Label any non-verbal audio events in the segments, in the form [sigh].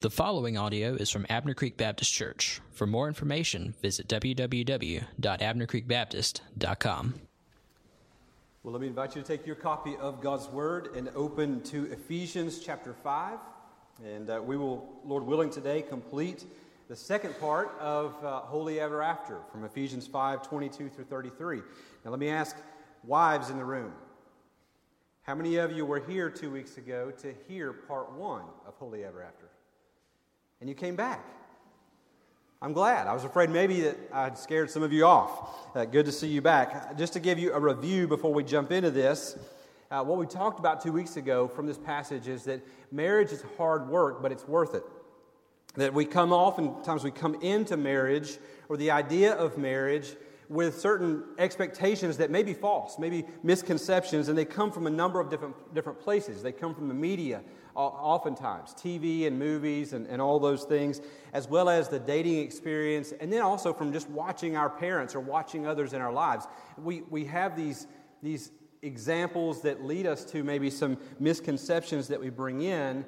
The following audio is from Abner Creek Baptist Church. For more information, visit www.abnercreekbaptist.com. Well, let me invite you to take your copy of God's Word and open to Ephesians chapter 5. And uh, we will, Lord willing, today complete the second part of uh, Holy Ever After from Ephesians 5 22 through 33. Now, let me ask wives in the room how many of you were here two weeks ago to hear part one of Holy Ever After? And you came back. I'm glad. I was afraid maybe that I'd scared some of you off. Uh, good to see you back. Just to give you a review before we jump into this, uh, what we talked about two weeks ago from this passage is that marriage is hard work, but it's worth it. That we come oftentimes we come into marriage or the idea of marriage with certain expectations that may be false, maybe misconceptions, and they come from a number of different, different places. They come from the media, oftentimes TV and movies and, and all those things, as well as the dating experience, and then also from just watching our parents or watching others in our lives. We, we have these, these examples that lead us to maybe some misconceptions that we bring in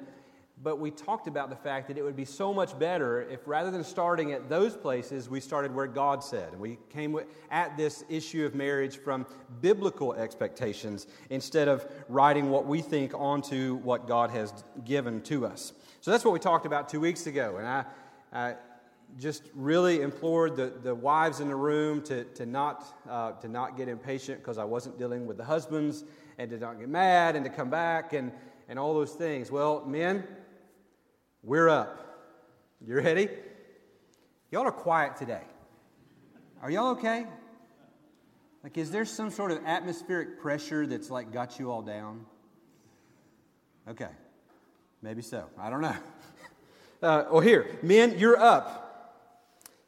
but we talked about the fact that it would be so much better if rather than starting at those places, we started where God said. And we came at this issue of marriage from biblical expectations instead of writing what we think onto what God has given to us. So that's what we talked about two weeks ago. And I, I just really implored the, the wives in the room to, to, not, uh, to not get impatient because I wasn't dealing with the husbands and to not get mad and to come back and, and all those things. Well, men, we're up. You ready? Y'all are quiet today. Are y'all okay? Like, is there some sort of atmospheric pressure that's like got you all down? Okay, maybe so. I don't know. [laughs] Uh, well, here, men, you're up.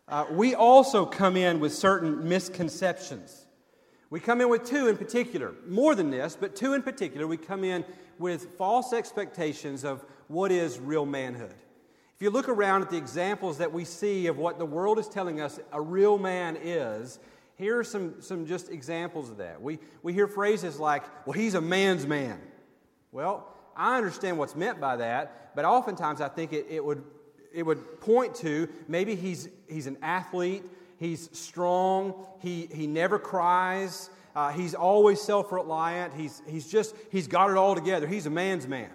Uh, we also come in with certain misconceptions. We come in with two in particular, more than this, but two in particular. We come in with false expectations of what is real manhood. If you look around at the examples that we see of what the world is telling us a real man is, here are some, some just examples of that. We, we hear phrases like, well, he's a man's man. Well, I understand what's meant by that, but oftentimes I think it, it, would, it would point to maybe he's, he's an athlete, he's strong, he, he never cries, uh, he's always self reliant, he's, he's just, he's got it all together. He's a man's man.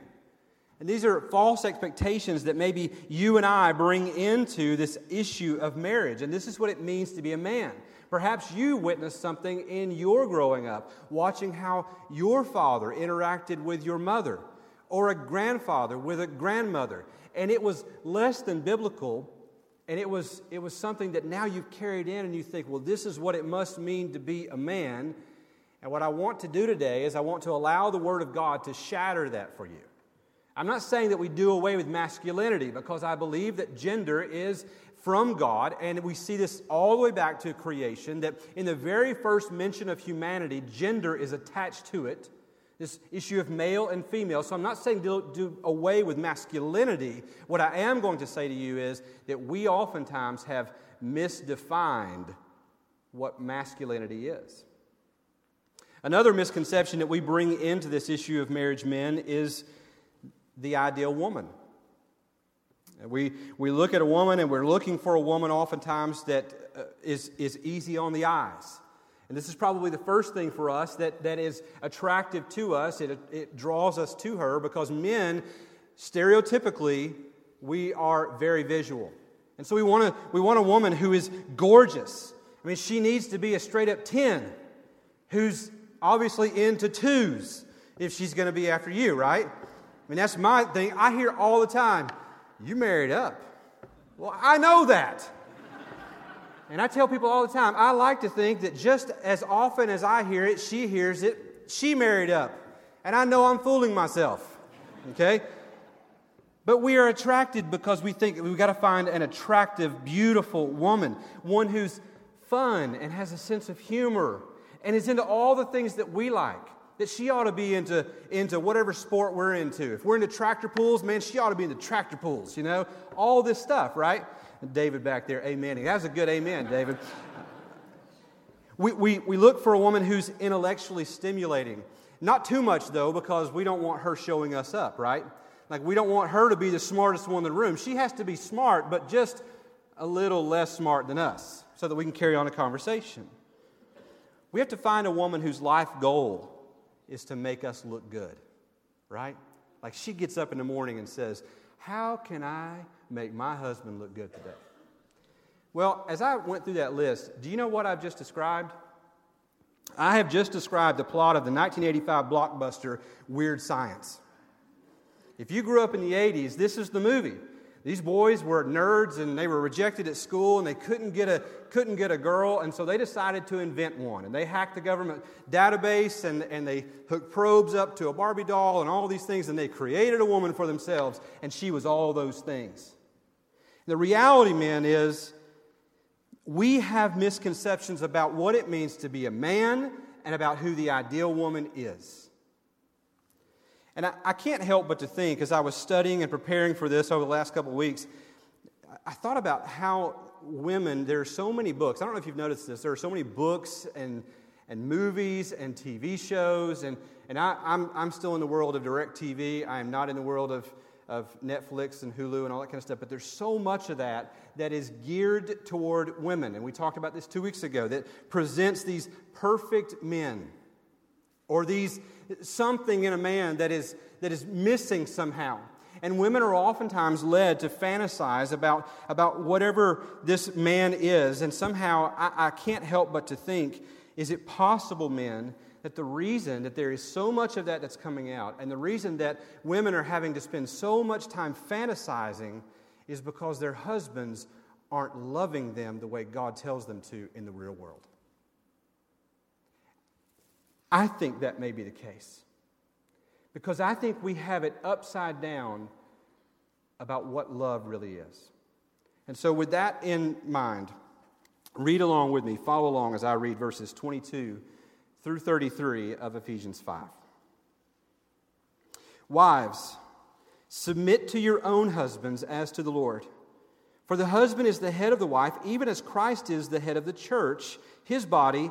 And these are false expectations that maybe you and I bring into this issue of marriage. And this is what it means to be a man. Perhaps you witnessed something in your growing up, watching how your father interacted with your mother, or a grandfather with a grandmother. And it was less than biblical, and it was, it was something that now you've carried in and you think, well, this is what it must mean to be a man. And what I want to do today is I want to allow the Word of God to shatter that for you. I'm not saying that we do away with masculinity because I believe that gender is from God, and we see this all the way back to creation. That in the very first mention of humanity, gender is attached to it. This issue of male and female. So I'm not saying do, do away with masculinity. What I am going to say to you is that we oftentimes have misdefined what masculinity is. Another misconception that we bring into this issue of marriage men is the ideal woman. We, we look at a woman and we're looking for a woman oftentimes that uh, is is easy on the eyes. And this is probably the first thing for us that, that is attractive to us. It, it draws us to her because men, stereotypically, we are very visual. And so we want, a, we want a woman who is gorgeous. I mean, she needs to be a straight up 10, who's obviously into twos if she's going to be after you, right? I mean, that's my thing. I hear all the time, you married up. Well, I know that. And I tell people all the time, I like to think that just as often as I hear it, she hears it, she married up. And I know I'm fooling myself. Okay? But we are attracted because we think we've got to find an attractive, beautiful woman, one who's fun and has a sense of humor and is into all the things that we like that she ought to be into, into whatever sport we're into. If we're into tractor pools, man, she ought to be into tractor pools, you know? All this stuff, right? David back there, amen. That was a good amen, David. we, we, we look for a woman who's intellectually stimulating. Not too much, though, because we don't want her showing us up, right? like we don't want her to be the smartest one in the room. She has to be smart, but just a little less smart than us so that we can carry on a conversation. We have to find a woman whose life goal is to make us look good, right? Like she gets up in the morning and says, How can I make my husband look good today? Well, as I went through that list, do you know what I've just described? I have just described the plot of the 1985 blockbuster Weird Science. If you grew up in the 80s, this is the movie. These boys were nerds and they were rejected at school and they couldn't get a, couldn't get a girl, and so they decided to invent one. And they hacked the government database and, and they hooked probes up to a Barbie doll and all these things, and they created a woman for themselves, and she was all those things. The reality, man, is we have misconceptions about what it means to be a man and about who the ideal woman is. And I, I can't help but to think, as I was studying and preparing for this over the last couple of weeks, I thought about how women, there are so many books. I don't know if you've noticed this. There are so many books and, and movies and TV shows. And, and I, I'm, I'm still in the world of direct TV. I am not in the world of of Netflix and Hulu and all that kind of stuff, but there's so much of that that is geared toward women. And we talked about this two weeks ago that presents these perfect men or these something in a man that is, that is missing somehow. And women are oftentimes led to fantasize about, about whatever this man is. And somehow I, I can't help but to think is it possible, men, that the reason that there is so much of that that's coming out, and the reason that women are having to spend so much time fantasizing, is because their husbands aren't loving them the way God tells them to in the real world. I think that may be the case. Because I think we have it upside down about what love really is. And so, with that in mind, read along with me, follow along as I read verses 22 through 33 of Ephesians 5. Wives, submit to your own husbands as to the Lord. For the husband is the head of the wife, even as Christ is the head of the church, his body,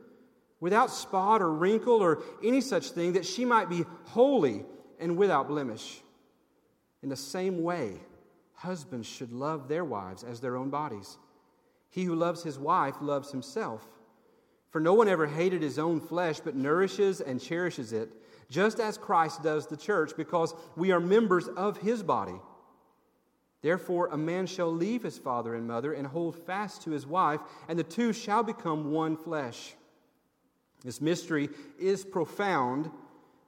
without spot or wrinkle or any such thing, that she might be holy and without blemish. In the same way, husbands should love their wives as their own bodies. He who loves his wife loves himself. For no one ever hated his own flesh, but nourishes and cherishes it, just as Christ does the church, because we are members of his body. Therefore, a man shall leave his father and mother and hold fast to his wife, and the two shall become one flesh. This mystery is profound,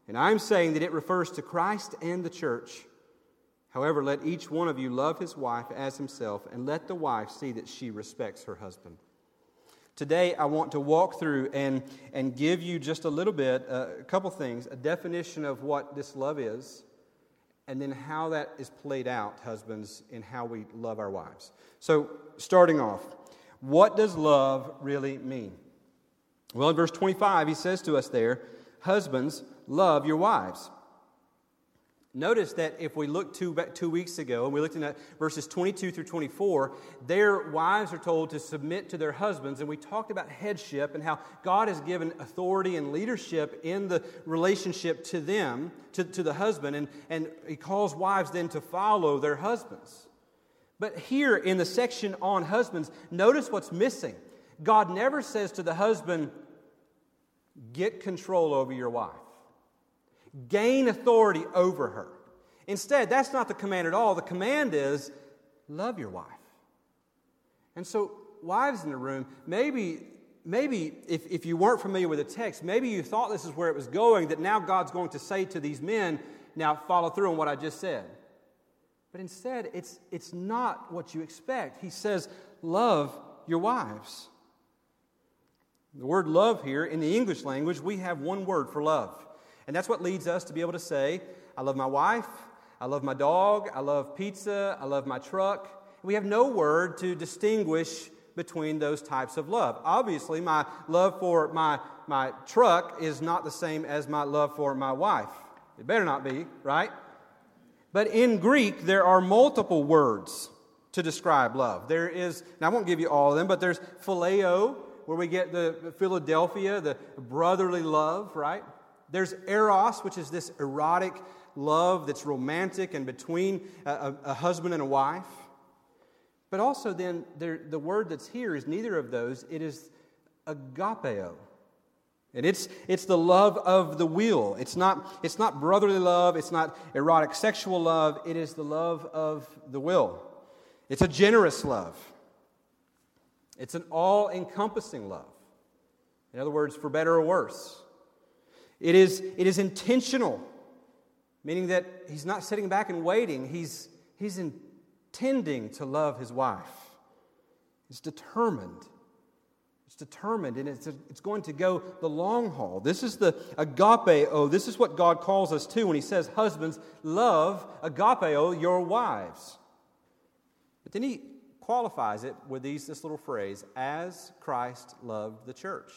and I'm saying that it refers to Christ and the church. However, let each one of you love his wife as himself, and let the wife see that she respects her husband. Today, I want to walk through and, and give you just a little bit, uh, a couple things, a definition of what this love is, and then how that is played out, husbands, in how we love our wives. So, starting off, what does love really mean? Well, in verse 25, he says to us there, Husbands, love your wives. Notice that if we look two, two weeks ago and we looked in at verses 22 through 24, their wives are told to submit to their husbands. And we talked about headship and how God has given authority and leadership in the relationship to them, to, to the husband. And, and He calls wives then to follow their husbands. But here in the section on husbands, notice what's missing. God never says to the husband, get control over your wife gain authority over her. Instead, that's not the command at all. The command is love your wife. And so, wives in the room, maybe, maybe if, if you weren't familiar with the text, maybe you thought this is where it was going, that now God's going to say to these men, now follow through on what I just said. But instead, it's, it's not what you expect. He says, love your wives. The word love here, in the English language, we have one word for love. And that's what leads us to be able to say, I love my wife, I love my dog. I love pizza. I love my truck. We have no word to distinguish between those types of love. Obviously, my love for my, my truck is not the same as my love for my wife. It better not be, right? But in Greek, there are multiple words to describe love. There is, and I won't give you all of them, but there's phileo, where we get the Philadelphia, the brotherly love, right? There's eros, which is this erotic love that's romantic and between a, a husband and a wife. But also, then, there, the word that's here is neither of those. It is agapeo. And it's, it's the love of the will. It's not, it's not brotherly love. It's not erotic sexual love. It is the love of the will. It's a generous love. It's an all encompassing love. In other words, for better or worse. It is, it is intentional, meaning that he's not sitting back and waiting. He's, he's intending to love his wife. He's determined. It's determined and it's, it's going to go the long haul. This is the agapeo. Oh, this is what God calls us to when He says, Husbands, love agapeo oh, your wives. But then He qualifies it with these, this little phrase, as Christ loved the church.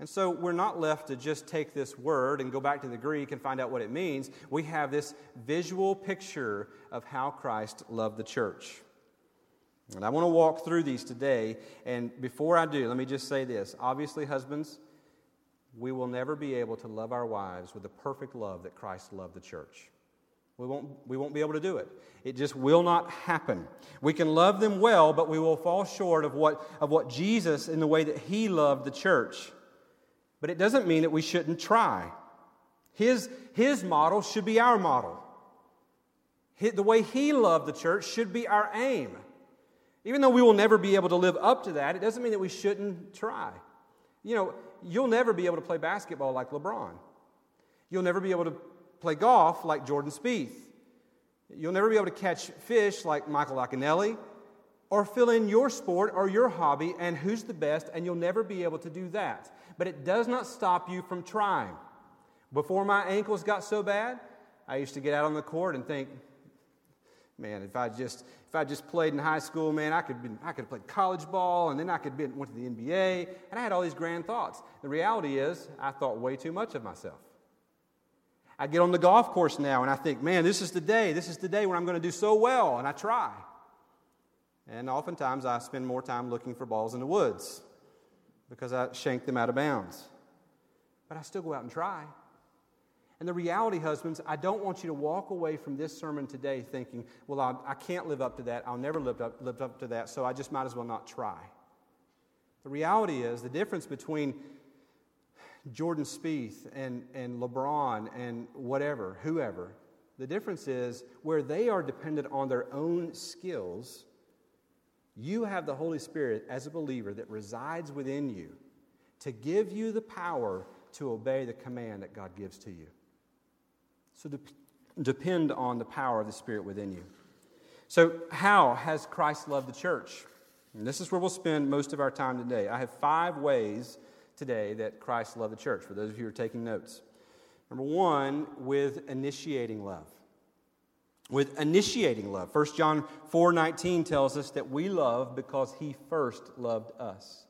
And so we're not left to just take this word and go back to the Greek and find out what it means. We have this visual picture of how Christ loved the church. And I want to walk through these today. And before I do, let me just say this. Obviously, husbands, we will never be able to love our wives with the perfect love that Christ loved the church. We won't, we won't be able to do it. It just will not happen. We can love them well, but we will fall short of what, of what Jesus, in the way that He loved the church. But it doesn't mean that we shouldn't try. His, his model should be our model. The way He loved the church should be our aim. Even though we will never be able to live up to that, it doesn't mean that we shouldn't try. You know, you'll never be able to play basketball like LeBron. You'll never be able to play golf like Jordan Spieth. You'll never be able to catch fish like Michael Iaconelli or fill in your sport or your hobby and who's the best, and you'll never be able to do that. But it does not stop you from trying. Before my ankles got so bad, I used to get out on the court and think, man, if I just if I just played in high school, man, I could been, I could have played college ball, and then I could been, went to the NBA, and I had all these grand thoughts. The reality is, I thought way too much of myself. I get on the golf course now, and I think, man, this is the day. This is the day when I'm going to do so well, and I try. And oftentimes, I spend more time looking for balls in the woods because I shank them out of bounds. But I still go out and try. And the reality, husbands, I don't want you to walk away from this sermon today thinking, well, I, I can't live up to that. I'll never live up, live up to that, so I just might as well not try. The reality is the difference between Jordan Spieth and, and LeBron and whatever, whoever, the difference is where they are dependent on their own skills, you have the Holy Spirit as a believer that resides within you to give you the power to obey the command that God gives to you. So de- depend on the power of the Spirit within you. So, how has Christ loved the church? And this is where we'll spend most of our time today. I have five ways today that Christ loved the church, for those of you who are taking notes. Number one, with initiating love. With initiating love. 1 John 4 19 tells us that we love because he first loved us.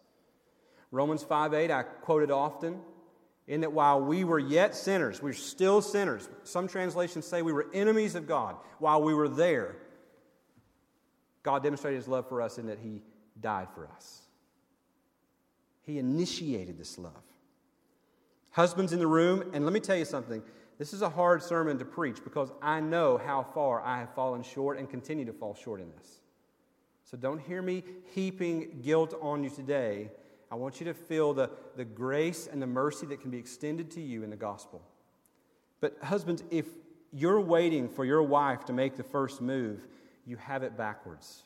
Romans 5 8, I quote it often in that while we were yet sinners, we're still sinners. Some translations say we were enemies of God. While we were there, God demonstrated his love for us in that he died for us. He initiated this love. Husbands in the room, and let me tell you something. This is a hard sermon to preach because I know how far I have fallen short and continue to fall short in this. So don't hear me heaping guilt on you today I want you to feel the, the grace and the mercy that can be extended to you in the gospel. But, husbands, if you're waiting for your wife to make the first move, you have it backwards.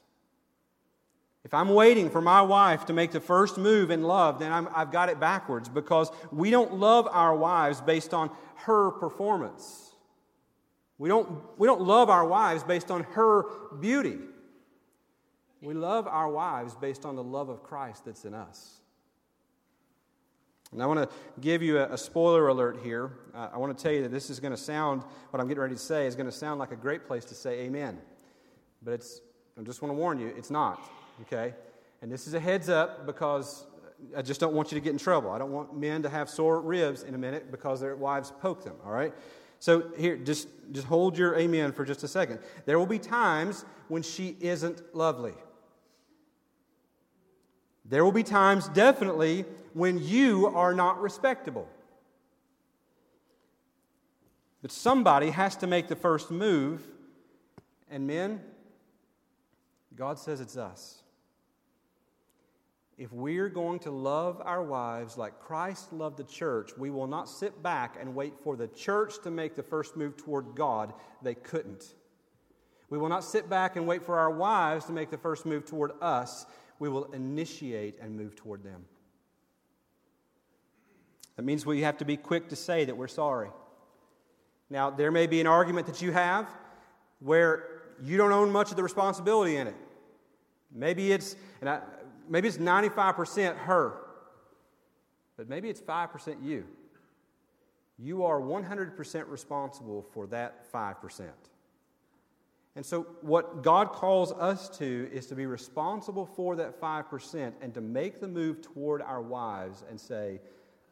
If I'm waiting for my wife to make the first move in love, then i have got it backwards because we don't love our wives based on her performance. We don't, we don't love our wives based on her beauty. We love our wives based on the love of Christ that's in us. And I want to give you a, a spoiler alert here. Uh, I want to tell you that this is going to sound, what I'm getting ready to say, is going to sound like a great place to say amen. But it's, I just want to warn you, it's not, okay? And this is a heads up because I just don't want you to get in trouble. I don't want men to have sore ribs in a minute because their wives poke them, all right? So here, just, just hold your amen for just a second. There will be times when she isn't lovely. There will be times, definitely, when you are not respectable. But somebody has to make the first move. And men, God says it's us. If we're going to love our wives like Christ loved the church, we will not sit back and wait for the church to make the first move toward God. They couldn't. We will not sit back and wait for our wives to make the first move toward us. We will initiate and move toward them. That means we have to be quick to say that we're sorry. Now, there may be an argument that you have where you don't own much of the responsibility in it. Maybe it's, and I, maybe it's 95% her, but maybe it's 5% you. You are 100% responsible for that 5%. And so, what God calls us to is to be responsible for that 5% and to make the move toward our wives and say,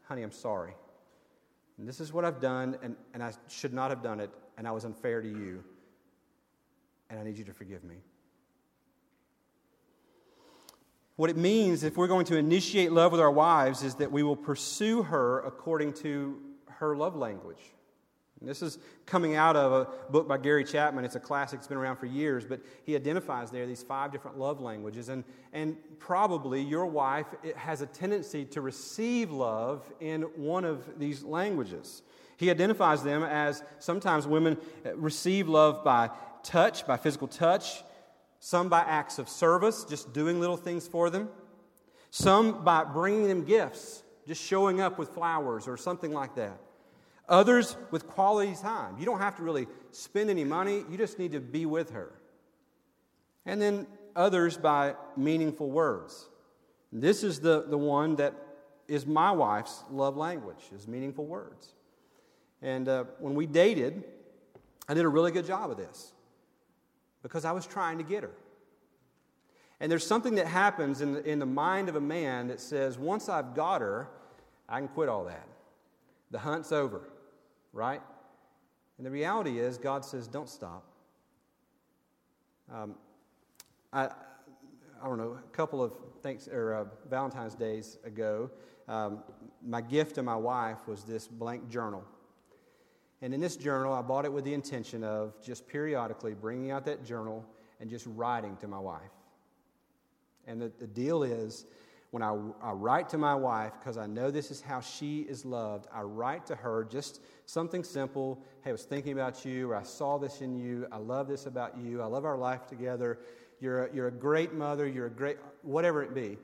honey, I'm sorry. And this is what I've done, and, and I should not have done it, and I was unfair to you, and I need you to forgive me. What it means, if we're going to initiate love with our wives, is that we will pursue her according to her love language. And this is coming out of a book by Gary Chapman. It's a classic, it's been around for years, but he identifies there these five different love languages. And, and probably your wife has a tendency to receive love in one of these languages. He identifies them as sometimes women receive love by touch, by physical touch some by acts of service, just doing little things for them, some by bringing them gifts, just showing up with flowers or something like that. Others with quality time. You don't have to really spend any money, you just need to be with her. And then others by meaningful words. This is the, the one that is my wife's love language, is meaningful words. And uh, when we dated, I did a really good job of this because I was trying to get her. And there's something that happens in the, in the mind of a man that says, once I've got her, I can quit all that. The hunt's over, right? And the reality is, God says, don't stop. Um, I, I don't know, a couple of thanks or uh, Valentine's days ago, um, my gift to my wife was this blank journal. And in this journal, I bought it with the intention of just periodically bringing out that journal and just writing to my wife. And the, the deal is, when I, I write to my wife, because I know this is how she is loved, I write to her just something simple. Hey, I was thinking about you, or I saw this in you. I love this about you. I love our life together. You're a, you're a great mother. You're a great, whatever it be.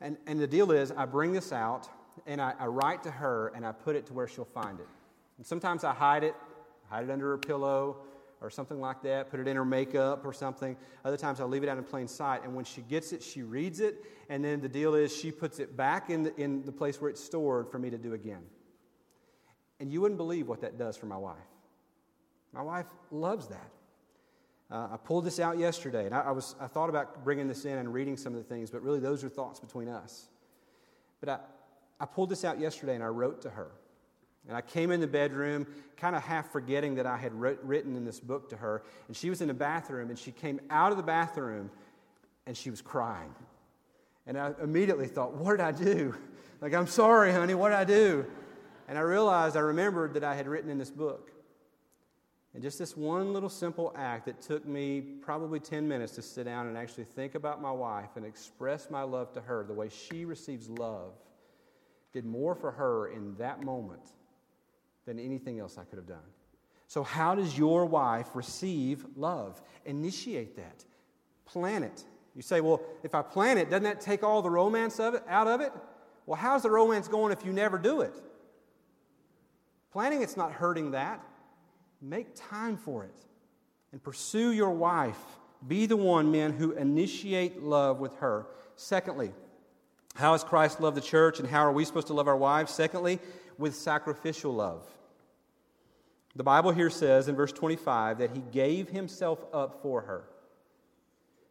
And, and the deal is, I bring this out and I, I write to her and I put it to where she'll find it. And sometimes I hide it, hide it under her pillow or something like that, put it in her makeup or something. Other times I leave it out in plain sight. And when she gets it, she reads it. And then the deal is she puts it back in the, in the place where it's stored for me to do again. And you wouldn't believe what that does for my wife. My wife loves that. Uh, I pulled this out yesterday, and I, I, was, I thought about bringing this in and reading some of the things, but really those are thoughts between us. But I, I pulled this out yesterday and I wrote to her. And I came in the bedroom, kind of half forgetting that I had written in this book to her. And she was in the bathroom, and she came out of the bathroom, and she was crying. And I immediately thought, what did I do? Like, I'm sorry, honey, what did I do? And I realized, I remembered that I had written in this book. And just this one little simple act that took me probably 10 minutes to sit down and actually think about my wife and express my love to her the way she receives love did more for her in that moment than anything else I could have done. So, how does your wife receive love? Initiate that, plan it. You say, well, if I plan it, doesn't that take all the romance of it out of it? Well, how's the romance going if you never do it? Planning it's not hurting that. Make time for it and pursue your wife. Be the one, men, who initiate love with her. Secondly, How has Christ loved the church, and how are we supposed to love our wives? Secondly, with sacrificial love. The Bible here says in verse 25 that he gave himself up for her.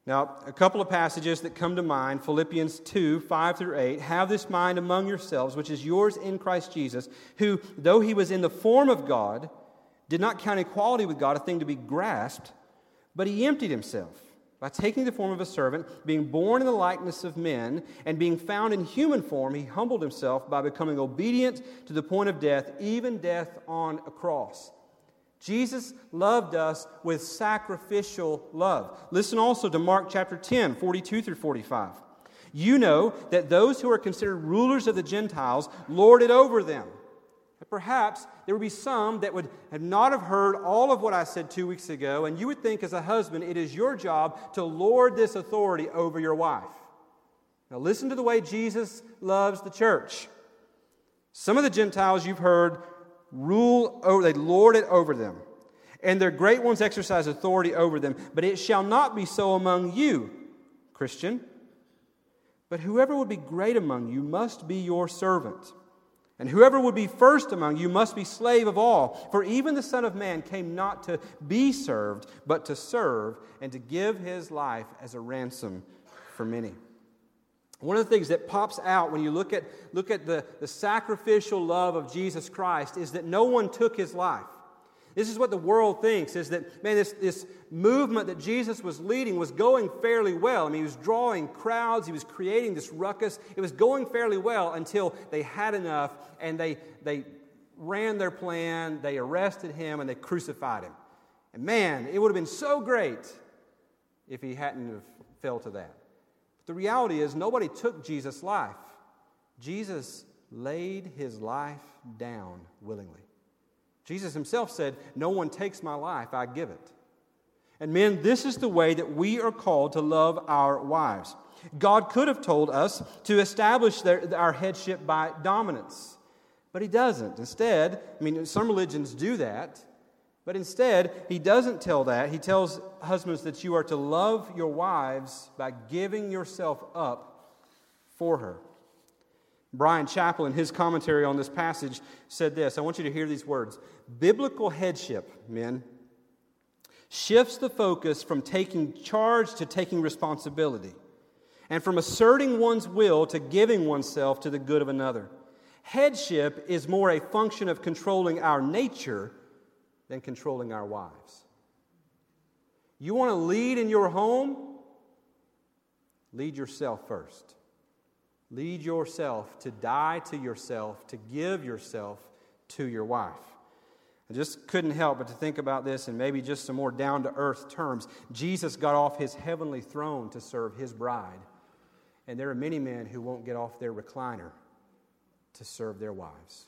Now, a couple of passages that come to mind Philippians 2 5 through 8. Have this mind among yourselves, which is yours in Christ Jesus, who, though he was in the form of God, did not count equality with God a thing to be grasped, but he emptied himself by taking the form of a servant, being born in the likeness of men, and being found in human form, he humbled himself by becoming obedient to the point of death, even death on a cross. Jesus loved us with sacrificial love. Listen also to Mark chapter 10, 42 through 45. You know that those who are considered rulers of the Gentiles lord it over them. Perhaps there would be some that would have not have heard all of what I said two weeks ago, and you would think as a husband, it is your job to lord this authority over your wife. Now listen to the way Jesus loves the church. Some of the Gentiles you've heard rule over, they lord it over them. And their great ones exercise authority over them. But it shall not be so among you, Christian. But whoever would be great among you must be your servant. And whoever would be first among you must be slave of all. For even the Son of Man came not to be served, but to serve and to give his life as a ransom for many. One of the things that pops out when you look at, look at the, the sacrificial love of Jesus Christ is that no one took his life. This is what the world thinks is that, man, this, this movement that Jesus was leading was going fairly well. I mean, he was drawing crowds, he was creating this ruckus. It was going fairly well until they had enough and they, they ran their plan, they arrested him, and they crucified him. And man, it would have been so great if he hadn't have fell to that. But The reality is, nobody took Jesus' life. Jesus laid his life down willingly. Jesus himself said, No one takes my life, I give it. And men, this is the way that we are called to love our wives. God could have told us to establish their, our headship by dominance, but he doesn't. Instead, I mean, some religions do that. But instead, he doesn't tell that. He tells husbands that you are to love your wives by giving yourself up for her. Bryan Chapell, in his commentary on this passage, said this. I want you to hear these words Biblical headship, men, shifts the focus from taking charge to taking responsibility, and from asserting one's will to giving oneself to the good of another. Headship is more a function of controlling our nature than controlling our wives. You want to lead in your home? Lead yourself first. Lead yourself to die to yourself, to give yourself to your wife. I just couldn't help but to think about this in maybe just some more down to earth terms. Jesus got off his heavenly throne to serve his bride. And there are many men who won't get off their recliner to serve their wives.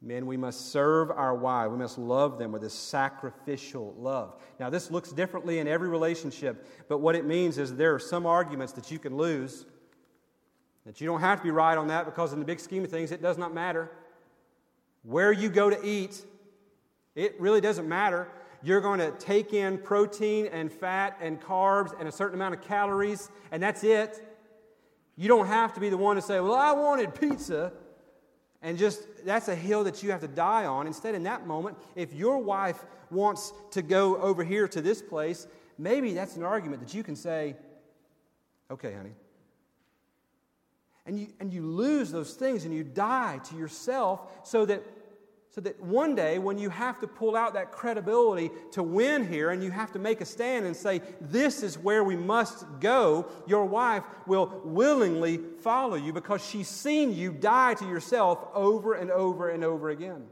Men, we must serve our wives. We must love them with a sacrificial love. Now, this looks differently in every relationship, but what it means is there are some arguments that you can lose, that you don't have to be right on that because, in the big scheme of things, it does not matter. Where you go to eat, it really doesn't matter. You're going to take in protein and fat and carbs and a certain amount of calories, and that's it. You don't have to be the one to say, Well, I wanted pizza. And just that's a hill that you have to die on. Instead, in that moment, if your wife wants to go over here to this place, maybe that's an argument that you can say, okay, honey. And you, and you lose those things and you die to yourself so that so that one day, when you have to pull out that credibility to win here and you have to make a stand and say, This is where we must go, your wife will willingly follow you because she's seen you die to yourself over and over and over again.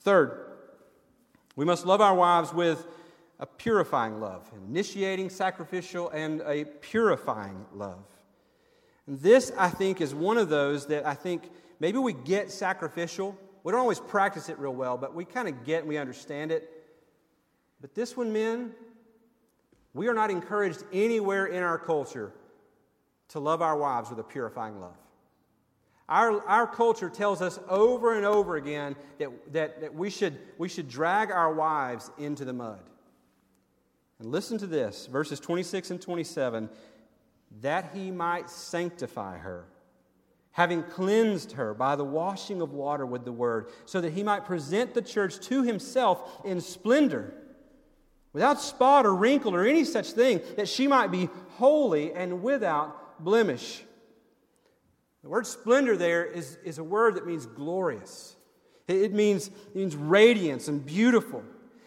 Third, we must love our wives with a purifying love, initiating, sacrificial, and a purifying love. And this, I think, is one of those that I think maybe we get sacrificial. We don't always practice it real well, but we kind of get and we understand it. But this one, men, we are not encouraged anywhere in our culture to love our wives with a purifying love. Our, our culture tells us over and over again that, that, that we, should, we should drag our wives into the mud. And listen to this verses 26 and 27. That he might sanctify her, having cleansed her by the washing of water with the word, so that he might present the church to himself in splendor, without spot or wrinkle or any such thing, that she might be holy and without blemish. The word splendor there is, is a word that means glorious. It means, it means radiance and beautiful.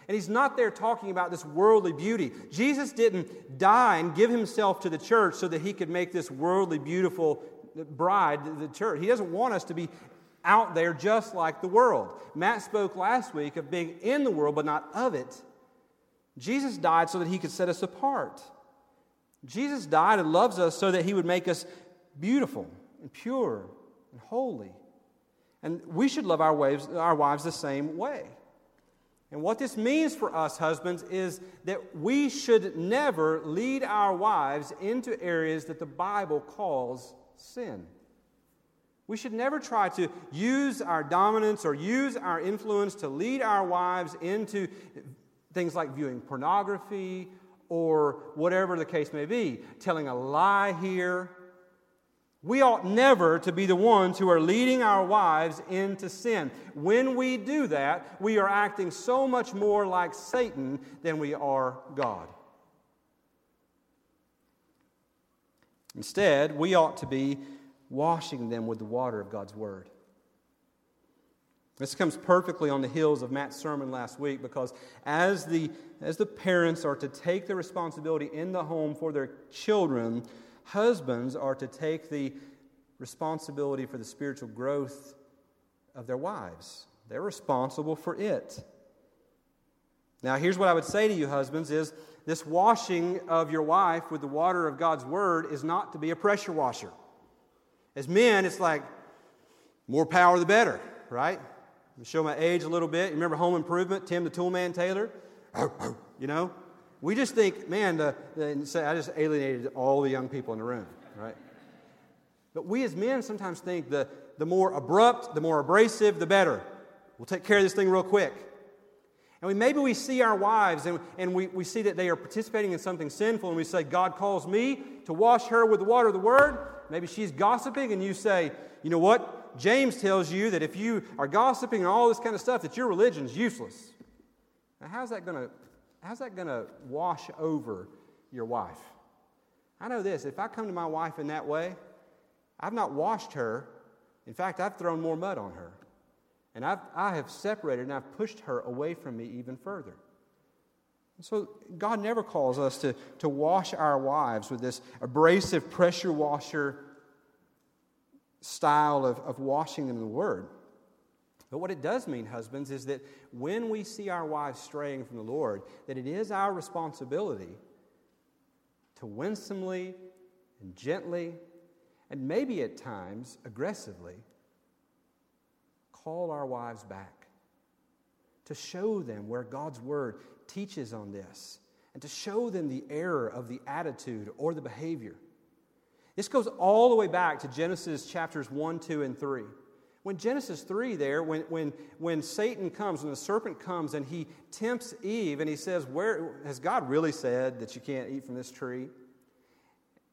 And he's not there talking about this worldly beauty. Jesus didn't die and give himself to the church so that he could make this worldly, beautiful bride the church. He doesn't want us to be out there just like the world. Matt spoke last week of being in the world but not of it. Jesus died so that he could set us apart. Jesus died and loves us so that he would make us beautiful and pure and holy. And we should love our wives, our wives the same way. And what this means for us, husbands, is that we should never lead our wives into areas that the Bible calls sin. We should never try to use our dominance or use our influence to lead our wives into things like viewing pornography or whatever the case may be, telling a lie here, we ought never to be the ones who are leading our wives into sin. When we do that, we are acting so much more like Satan than we are God. Instead, we ought to be washing them with the water of God's Word. This comes perfectly on the heels of Matt's sermon last week because as the, as the parents are to take the responsibility in the home for their children, husbands are to take the responsibility for the spiritual growth of their wives. They're responsible for it. Now, here's what I would say to you, husbands, is this washing of your wife with the water of God's word is not to be a pressure washer. As men, it's like more power the better, right? show my age a little bit. You remember Home Improvement, Tim the Toolman Taylor? [coughs] You know? We just think, man, the, the, I just alienated all the young people in the room, right? But we as men sometimes think the, the more abrupt, the more abrasive, the better. We'll take care of this thing real quick. And we, maybe we see our wives and, and we, we see that they are participating in something sinful, and we say, God calls me to wash her with the water of the word. Maybe she's gossiping, and you say, you know what? James tells you that if you are gossiping and all this kind of stuff, that your religion is useless. Now, how's that going to how's that going to wash over your wife? I know this if I come to my wife in that way, I've not washed her. In fact, I've thrown more mud on her. And I've, I have separated and I've pushed her away from me even further. So, God never calls us to, to wash our wives with this abrasive pressure washer style of, of washing them in the Word. But what it does mean, husbands, is that when we see our wives straying from the Lord, that it is our responsibility to winsomely and gently, and maybe at times aggressively, call our wives back, to show them where God's Word teaches on this, and to show them the error of the attitude or the behavior. This goes all the way back to Genesis chapters 1, 2, and 3. When Genesis 3, there, when, when, when Satan comes, when the serpent comes and he tempts Eve and he says, Where has God really said that you can't eat from this tree?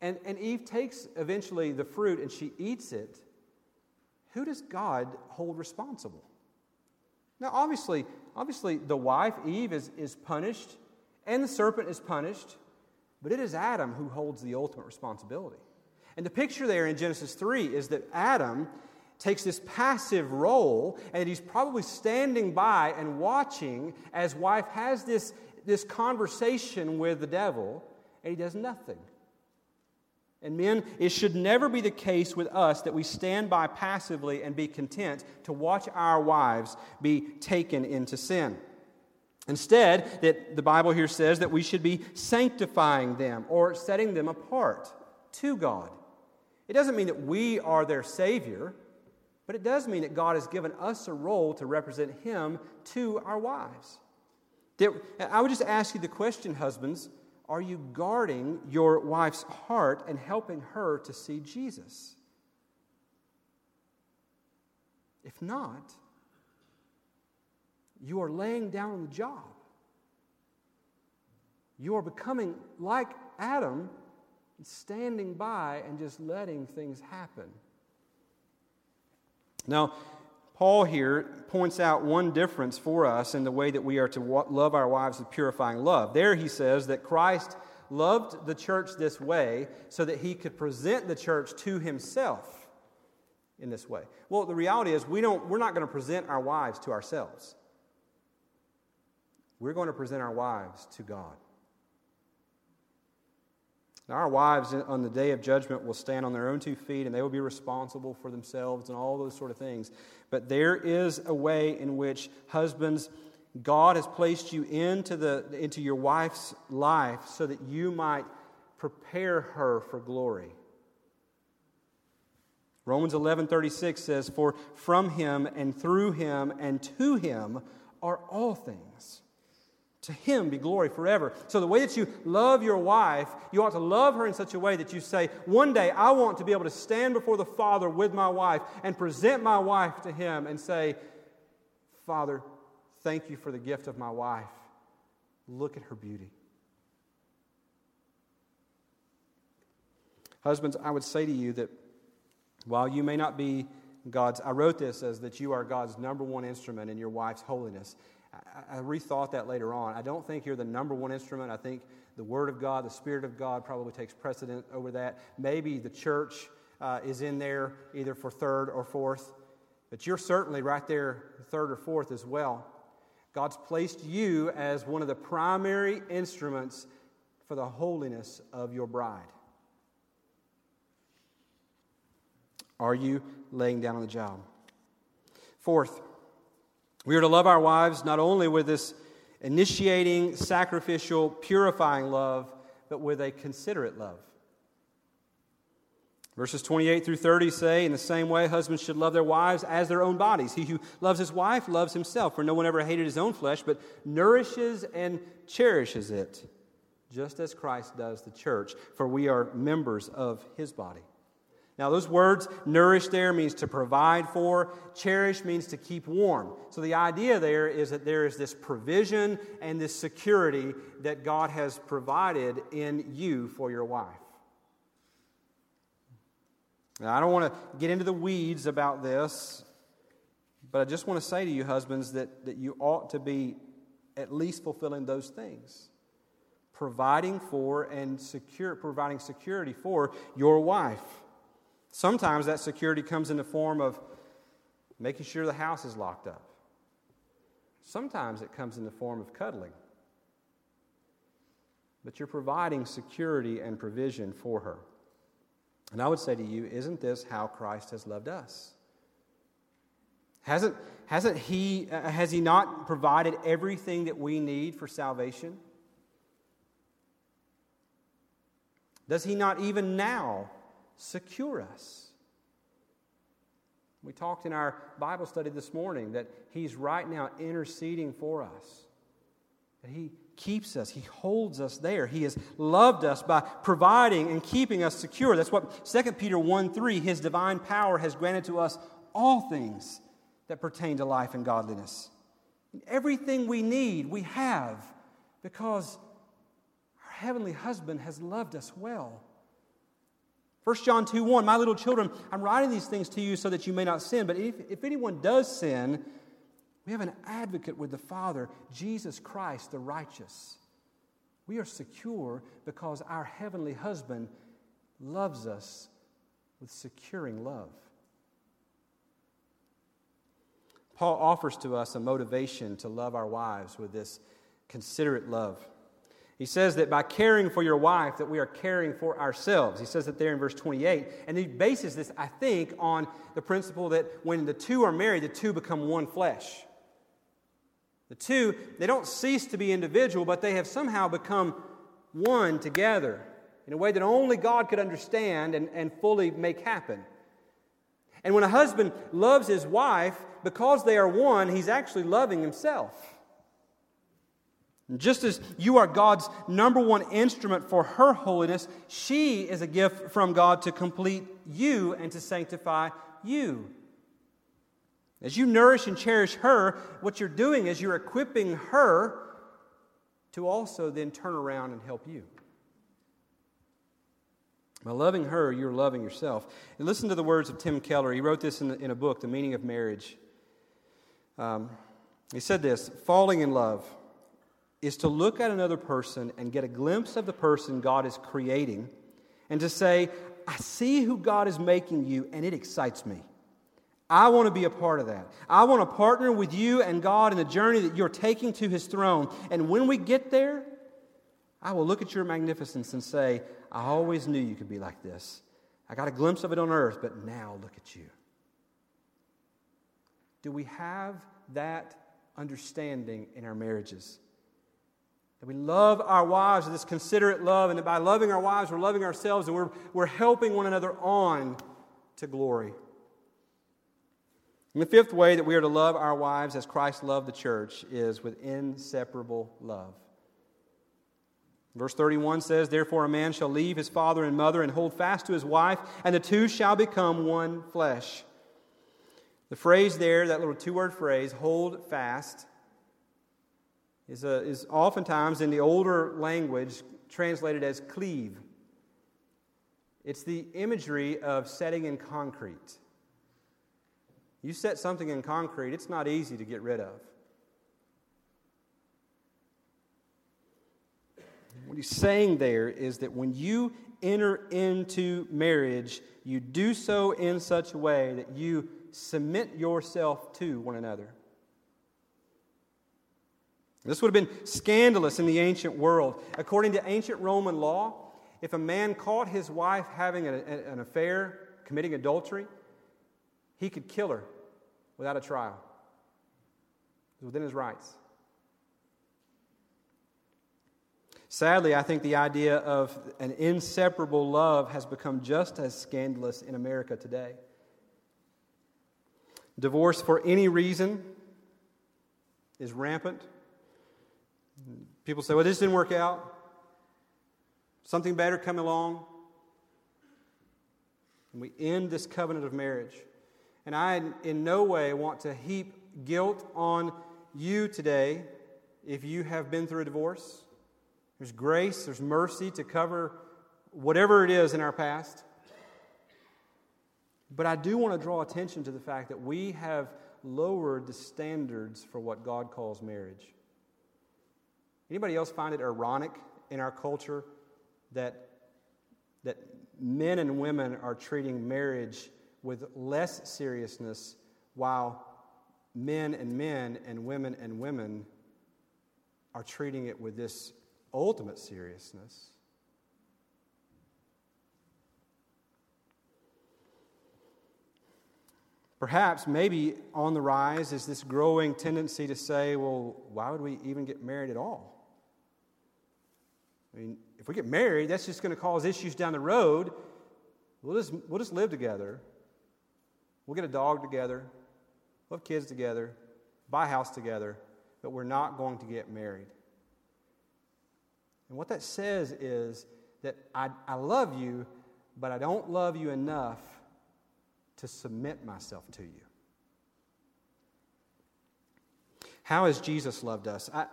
And, and Eve takes eventually the fruit and she eats it. Who does God hold responsible? Now, obviously, obviously the wife, Eve, is, is punished and the serpent is punished, but it is Adam who holds the ultimate responsibility. And the picture there in Genesis 3 is that Adam takes this passive role and he's probably standing by and watching as wife has this, this conversation with the devil and he does nothing. And men, it should never be the case with us that we stand by passively and be content to watch our wives be taken into sin. Instead, that the Bible here says that we should be sanctifying them or setting them apart to God. It doesn't mean that we are their Savior, but it does mean that God has given us a role to represent Him to our wives. I would just ask you the question, husbands are you guarding your wife's heart and helping her to see Jesus? If not, you are laying down the job. You are becoming like Adam standing by and just letting things happen. Now, Paul here points out one difference for us in the way that we are to love our wives with purifying love. There he says that Christ loved the church this way so that he could present the church to himself in this way. Well, the reality is we don't, we're not going to present our wives to ourselves. We're going to present our wives to God. Now, our wives on the day of judgment will stand on their own two feet and they will be responsible for themselves and all those sort of things. But there is a way in which husbands, God has placed you into, the, into your wife's life so that you might prepare her for glory. Romans 11:36 says for from him and through him and to him are all things. To him be glory forever. So, the way that you love your wife, you ought to love her in such a way that you say, One day I want to be able to stand before the Father with my wife and present my wife to him and say, Father, thank you for the gift of my wife. Look at her beauty. Husbands, I would say to you that while you may not be God's, I wrote this as that you are God's number one instrument in your wife's holiness. I, rethought that later on. I don't think you're the number one instrument. I think the Word of God, the Spirit of God probably takes precedent over that. Maybe the church uh, is in there either for third or fourth, but you're certainly right there, third or fourth as well. God's placed you as one of the primary instruments for the holiness of your bride. Are you laying down on the job? Fourth, we are to love our wives not only with this initiating, sacrificial, purifying love, but with a considerate love. Verses 28 through 30 say, In the same way, husbands should love their wives as their own bodies. He who loves his wife loves himself, for no one ever hated his own flesh, but nourishes and cherishes it, just as Christ does the church, for we are members of his body. Now, those words, nourish there means to provide for, cherish means to keep warm. So, the idea there is that there is this provision and this security that God has provided in you for your wife. Now, I don't want to get into the weeds about this, but I just want to say to you, husbands, that, that you ought to be at least fulfilling those things providing for and secure, providing security for your wife. Sometimes that security comes in the form of making sure the house is locked up. Sometimes it comes in the form of cuddling. But you're providing security and provision for her. And I would say to you, isn't this how Christ has loved us? Hasn't, hasn't he, uh, has he not provided everything that we need for salvation? Does he not even now secure us. We talked in our Bible study this morning that He's right now interceding for us. That He keeps us, He holds us there. He has loved us by providing and keeping us secure. That's what 2 Peter 1 3, His divine power has granted to us all things that pertain to life and godliness. Everything we need, we have because our heavenly husband has loved us well. 1 John 2 1, my little children, I'm writing these things to you so that you may not sin. But if, if anyone does sin, we have an advocate with the Father, Jesus Christ the righteous. We are secure because our heavenly husband loves us with securing love. Paul offers to us a motivation to love our wives with this considerate love. He says that by caring for your wife, that we are caring for ourselves. He says that there in verse 28. And he bases this, I think, on the principle that when the two are married, the two become one flesh. The two, they don't cease to be individual, but they have somehow become one together in a way that only God could understand and, and fully make happen. And when a husband loves his wife, because they are one, he's actually loving himself. Just as you are God's number one instrument for her holiness, she is a gift from God to complete you and to sanctify you. As you nourish and cherish her, what you're doing is you're equipping her to also then turn around and help you. By loving her, you're loving yourself. And listen to the words of Tim Keller. He wrote this in, in a book, The Meaning of Marriage. Um, he said this Falling in love is to look at another person and get a glimpse of the person God is creating and to say, I see who God is making you, and it excites me. I want to be a part of that. I want to partner with you and God in the journey that you're taking to His throne. And when we get there, I will look at your magnificence and say, I always knew you could be like this. I got a glimpse of it on earth, but now look at you. Do we have that understanding in our marriages? That we love our wives with this considerate love, and that by loving our wives, we're loving ourselves and we're, we're helping one another on to glory. And the fifth way that we are to love our wives as Christ loved the church is with inseparable love. Verse 31 says, Therefore, a man shall leave his father and mother and hold fast to his wife, and the two shall become one flesh. The phrase there, that little two word phrase, hold fast, is, a, is oftentimes in the older language translated as cleave. It's the imagery of setting in concrete. You set something in concrete, it's not easy to get rid of. What he's saying there is that when you enter into marriage, you do so in such a way that you submit yourself to one another. This would have been scandalous in the ancient world. According to ancient Roman law, if a man caught his wife having an affair, committing adultery, he could kill her without a trial. It was within his rights. Sadly, I think the idea of an inseparable love has become just as scandalous in America today. Divorce for any reason is rampant. People say, well, this didn't work out. Something better come along. And we end this covenant of marriage. And I, in no way, want to heap guilt on you today if you have been through a divorce. There's grace, there's mercy to cover whatever it is in our past. But I do want to draw attention to the fact that we have lowered the standards for what God calls marriage. Anybody else find it ironic in our culture that, that men and women are treating marriage with less seriousness while men and men and women and women are treating it with this ultimate seriousness? Perhaps, maybe on the rise is this growing tendency to say, well, why would we even get married at all? I mean, if we get married, that's just going to cause issues down the road. We'll just, we'll just live together. We'll get a dog together. We'll have kids together. Buy a house together. But we're not going to get married. And what that says is that I, I love you, but I don't love you enough to submit myself to you. How has Jesus loved us? I,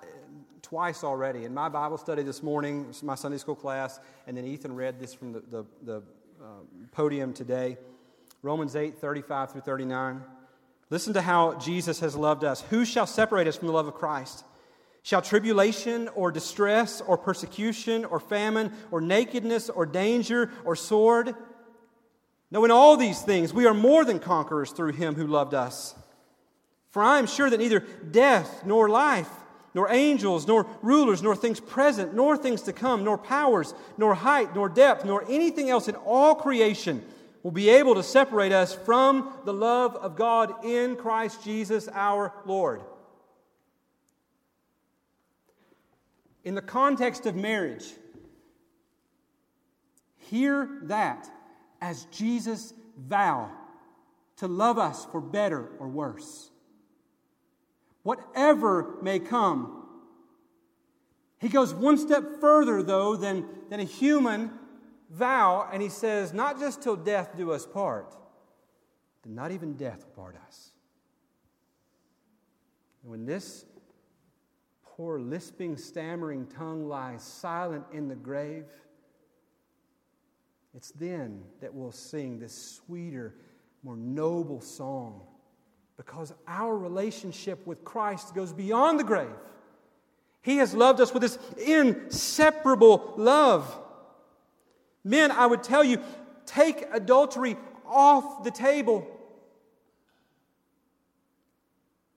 twice already. In my Bible study this morning, my Sunday school class, and then Ethan read this from the, the, the uh, podium today Romans 8 35 through 39. Listen to how Jesus has loved us. Who shall separate us from the love of Christ? Shall tribulation or distress or persecution or famine or nakedness or danger or sword? No, in all these things we are more than conquerors through him who loved us. For I am sure that neither death nor life, nor angels, nor rulers, nor things present, nor things to come, nor powers, nor height, nor depth, nor anything else in all creation will be able to separate us from the love of God in Christ Jesus our Lord. In the context of marriage, hear that as Jesus' vow to love us for better or worse. Whatever may come. He goes one step further, though, than, than a human vow, and he says, Not just till death do us part, but not even death will part us. And when this poor, lisping, stammering tongue lies silent in the grave, It's then that we'll sing this sweeter, more noble song because our relationship with Christ goes beyond the grave. He has loved us with this inseparable love. Men, I would tell you, take adultery off the table.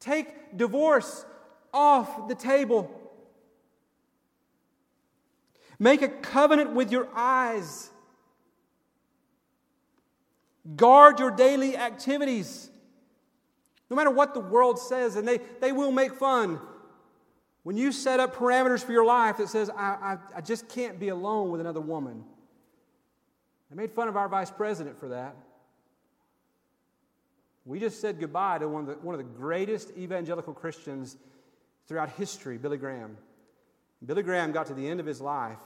Take divorce off the table. Make a covenant with your eyes. Guard your daily activities. No matter what the world says, and they, they will make fun. When you set up parameters for your life that says, I, I, I just can't be alone with another woman. They made fun of our vice president for that. We just said goodbye to one of the, one of the greatest evangelical Christians throughout history, Billy Graham. Billy Graham got to the end of his life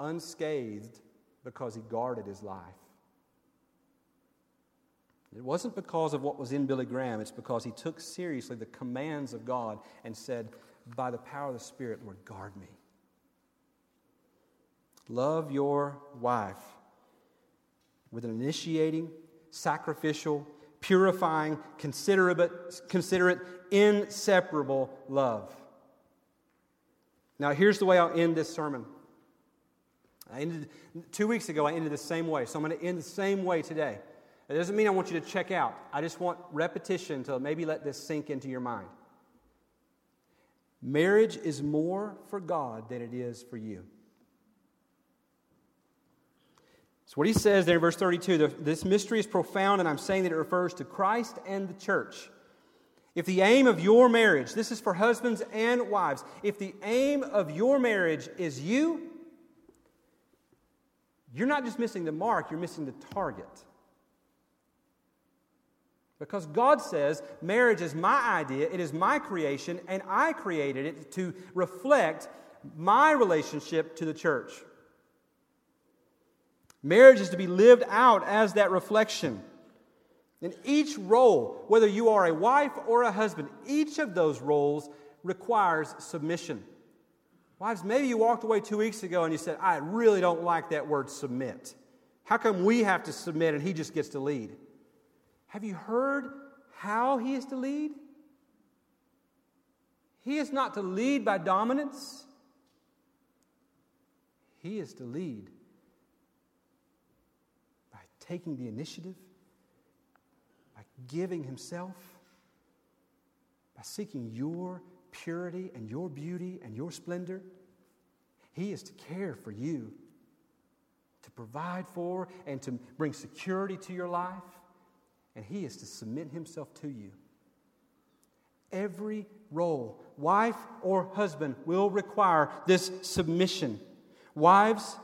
unscathed because he guarded his life. It wasn't because of what was in Billy Graham, it's because he took seriously the commands of God and said, By the power of the Spirit, Lord, guard me. Love your wife with an initiating, sacrificial, purifying, considerate, considerate, inseparable love. Now, here's the way I'll end this sermon. I ended two weeks ago. I ended the same way, so I'm going to end the same way today. It doesn't mean I want you to check out. I just want repetition to maybe let this sink into your mind. Marriage is more for God than it is for you. So, what he says there in verse 32 this mystery is profound, and I'm saying that it refers to Christ and the church. If the aim of your marriage, this is for husbands and wives, if the aim of your marriage is you, you're not just missing the mark, you're missing the target. Because God says marriage is my idea, it is my creation, and I created it to reflect my relationship to the church. Marriage is to be lived out as that reflection. In each role, whether you are a wife or a husband, each of those roles requires submission. Wives, maybe you walked away two weeks ago and you said, I really don't like that word submit. How come we have to submit and he just gets to lead? Have you heard how he is to lead? He is not to lead by dominance, he is to lead by taking the initiative, by giving himself, by seeking your purity and your beauty and your splendor. He is to care for you, to provide for and to bring security to your life, and He is to submit Himself to you. Every role, wife or husband, will require this submission. Wives,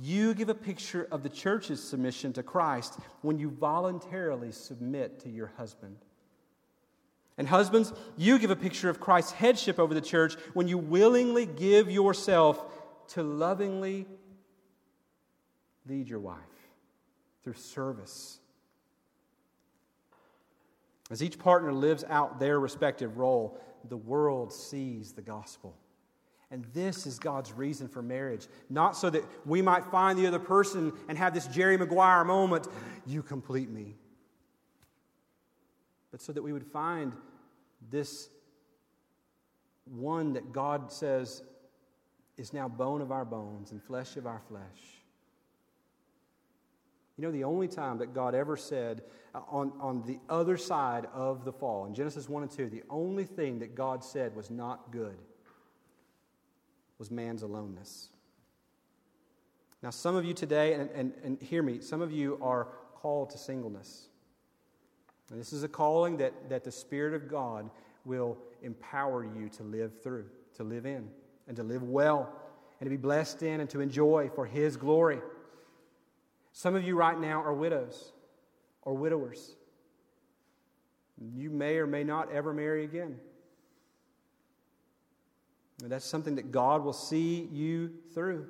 you give a picture of the church's submission to Christ when you voluntarily submit to your husband. And husbands, you give a picture of Christ's headship over the church when you willingly give yourself to lovingly lead your wife through service. As each partner lives out their respective role, the world sees the gospel. And this is God's reason for marriage. Not so that we might find the other person and have this Jerry Maguire moment, you complete me but so that we would find this one that God says is now bone of our bones and flesh of our flesh. You know, the only time that God ever said uh, on, on the other side of the fall, in Genesis 1 and 2, the only thing that God said was not good was man's aloneness. Now, some of you today, and, and, and hear me, some of you are called to singleness. And this is a calling that, that the Spirit of God will empower you to live through, to live in, and to live well, and to be blessed in, and to enjoy for His glory. Some of you right now are widows or widowers. You may or may not ever marry again. And that's something that God will see you through.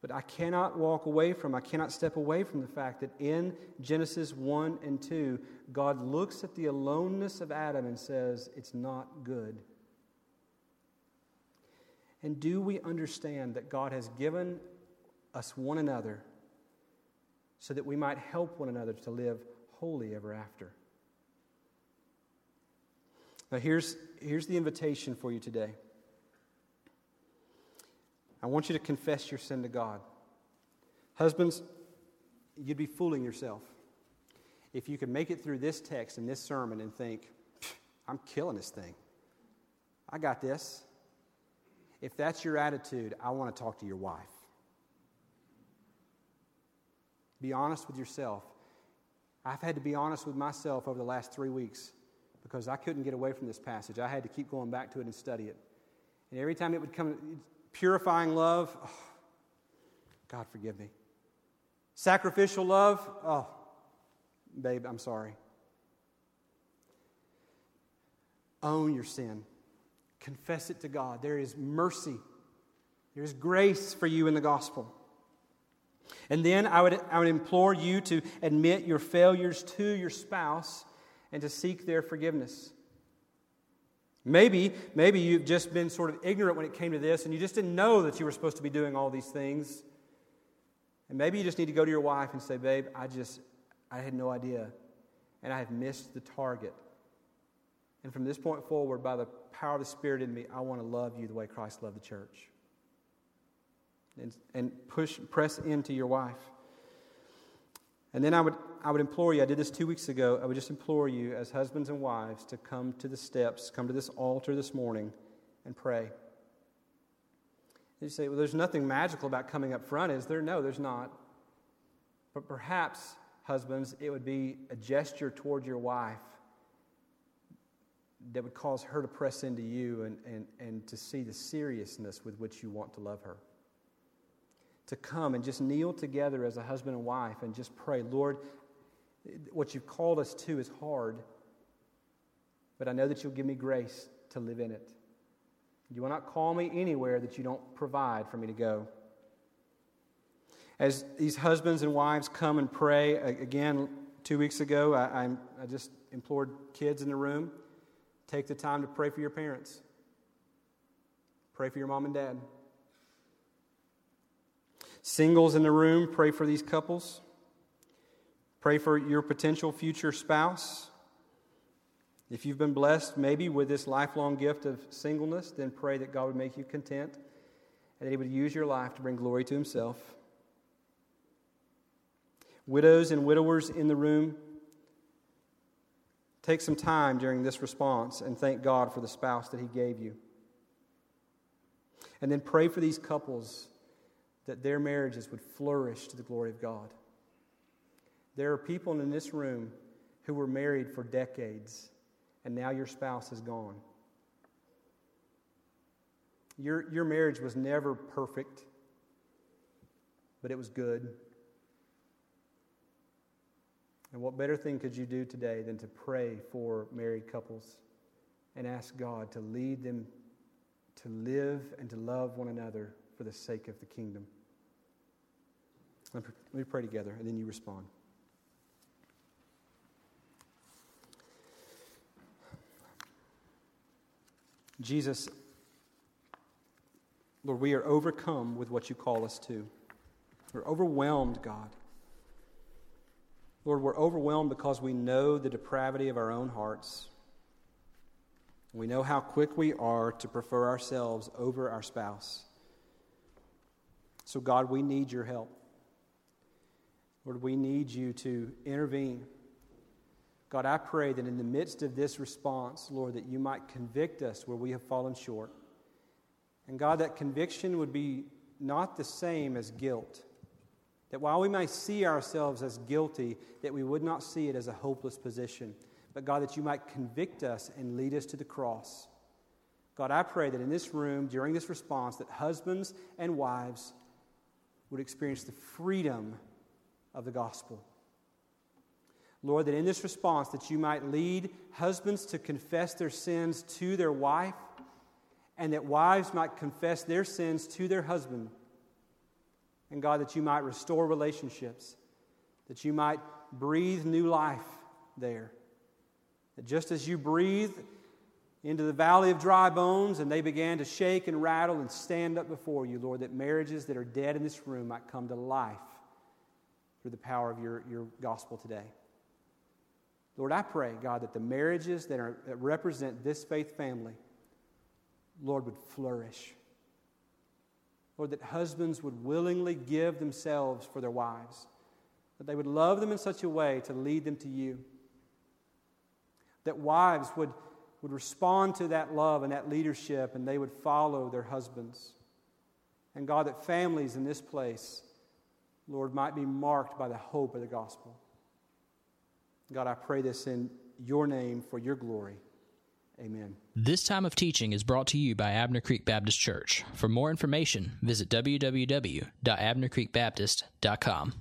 But I cannot walk away from, I cannot step away from the fact that in Genesis 1 and 2, God looks at the aloneness of Adam and says, It's not good. And do we understand that God has given us one another so that we might help one another to live holy ever after. Now, here's, here's the invitation for you today. I want you to confess your sin to God. Husbands, you'd be fooling yourself if you could make it through this text and this sermon and think, I'm killing this thing. I got this. If that's your attitude, I want to talk to your wife. Be honest with yourself. I've had to be honest with myself over the last three weeks because I couldn't get away from this passage. I had to keep going back to it and study it. And every time it would come, purifying love, oh, God forgive me. Sacrificial love, oh, babe, I'm sorry. Own your sin. Confess it to God. There is mercy, there's grace for you in the gospel. And then I would, I would implore you to admit your failures to your spouse and to seek their forgiveness. Maybe, maybe you've just been sort of ignorant when it came to this and you just didn't know that you were supposed to be doing all these things. And maybe you just need to go to your wife and say, Babe, I just, I had no idea. And I have missed the target. And from this point forward, by the power of the Spirit in me, I want to love you the way Christ loved the church. And, and push, press into your wife. And then I would, I would implore you, I did this two weeks ago, I would just implore you as husbands and wives to come to the steps, come to this altar this morning and pray. You say, well, there's nothing magical about coming up front, is there? No, there's not. But perhaps, husbands, it would be a gesture toward your wife that would cause her to press into you and, and, and to see the seriousness with which you want to love her. To come and just kneel together as a husband and wife and just pray, Lord, what you've called us to is hard, but I know that you'll give me grace to live in it. You will not call me anywhere that you don't provide for me to go. As these husbands and wives come and pray, again, two weeks ago, I, I, just implored kids in the room take the time to pray for your parents, pray for your mom and dad. Singles in the room, pray for these couples. Pray for your potential future spouse. If you've been blessed maybe with this lifelong gift of singleness, then pray that God would make you content and that He would use your life to bring glory to Himself. Widows and widowers in the room, take some time during this response and thank God for the spouse that He gave you. And then pray for these couples that their marriages would flourish to the glory of God. There are people in this room who were married for decades and now your spouse is gone. Your, your marriage was never perfect, but it was good. And what better thing could you do today than to pray for married couples and ask God to lead them to live and to love one another for the sake of the kingdom? Let me pray together, and then you respond. Jesus, Lord, we are overcome with what you call us to. We're overwhelmed, God. Lord, we're overwhelmed because we know the depravity of our own hearts. We know how quick we are to prefer ourselves over our spouse. So, God, we need your help. Lord, we need you to intervene. God, I pray that in the midst of this response, Lord, that you might convict us where we have fallen short. And God, that conviction would be not the same as guilt. That while we may see ourselves as guilty, that we would not see it as a hopeless position. But God, that you might convict us and lead us to the cross. God, I pray that in this room, during this response, that husbands and wives would experience the freedom of the gospel. Lord, that in this response that you might lead husbands to confess their sins to their wife and that wives might confess their sins to their husband. And God, that you might restore relationships, that you might breathe new life there. That just as you breathe into the valley of dry bones, and they began to shake and rattle and stand up before you, Lord, that marriages that are dead in this room might come to life through the power of your, your gospel today. Lord, I pray, God, that the marriages that, are, that represent this faith family, Lord, would flourish. Lord, that husbands would willingly give themselves for their wives, that they would love them in such a way to lead them to you, that wives would would respond to that love and that leadership and they would follow their husbands. And God, that families in this place, Lord, might be marked by the hope of the gospel. God, I pray this in your name for your glory. Amen. This time of teaching is brought to you by Abner Creek Baptist Church. For more information, visit www.abnercreekbaptist.com.